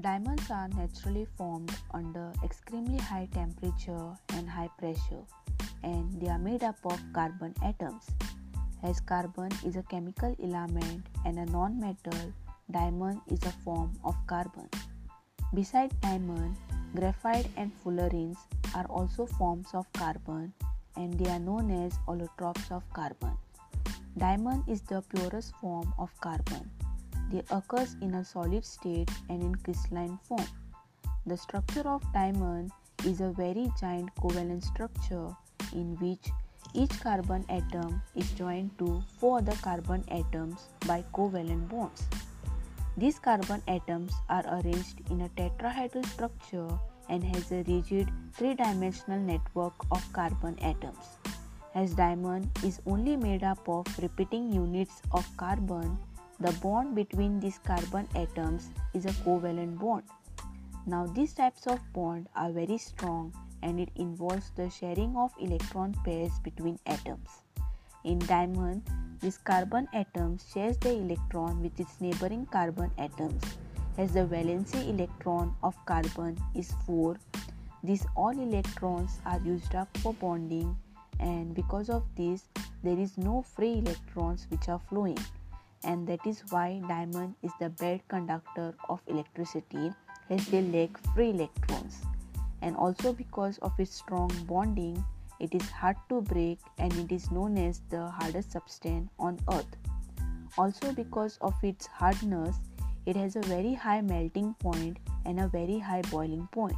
Diamonds are naturally formed under extremely high temperature and high pressure, and they are made up of carbon atoms. As carbon is a chemical element and a non-metal, diamond is a form of carbon. Besides diamond, graphite and fullerenes are also forms of carbon and they are known as allotropes of carbon. Diamond is the purest form of carbon. They occurs in a solid state and in crystalline form. The structure of diamond is a very giant covalent structure in which each carbon atom is joined to four other carbon atoms by covalent bonds. These carbon atoms are arranged in a tetrahedral structure and has a rigid three-dimensional network of carbon atoms. As diamond is only made up of repeating units of carbon, the bond between these carbon atoms is a covalent bond. Now these types of bond are very strong and it involves the sharing of electron pairs between atoms. In diamond, this carbon atom shares the electron with its neighboring carbon atoms. As the valency electron of carbon is 4, these all electrons are used up for bonding and because of this there is no free electrons which are flowing and that is why diamond is the best conductor of electricity as they lack free electrons. And also because of its strong bonding it is hard to break and it is known as the hardest substance on earth. Also because of its hardness it has a very high melting point and a very high boiling point.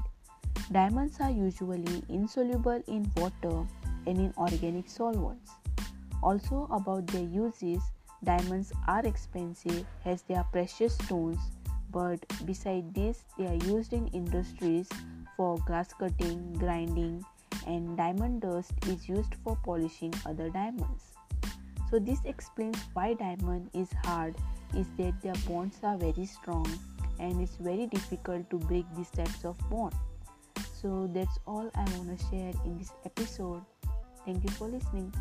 Diamonds are usually insoluble in water and in organic solvents. Also about their uses Diamonds are expensive as they are precious stones, but beside this, they are used in industries for glass cutting, grinding, and diamond dust is used for polishing other diamonds. So this explains why diamond is hard is that their bonds are very strong and it's very difficult to break these types of bond. So that's all I want to share in this episode. Thank you for listening.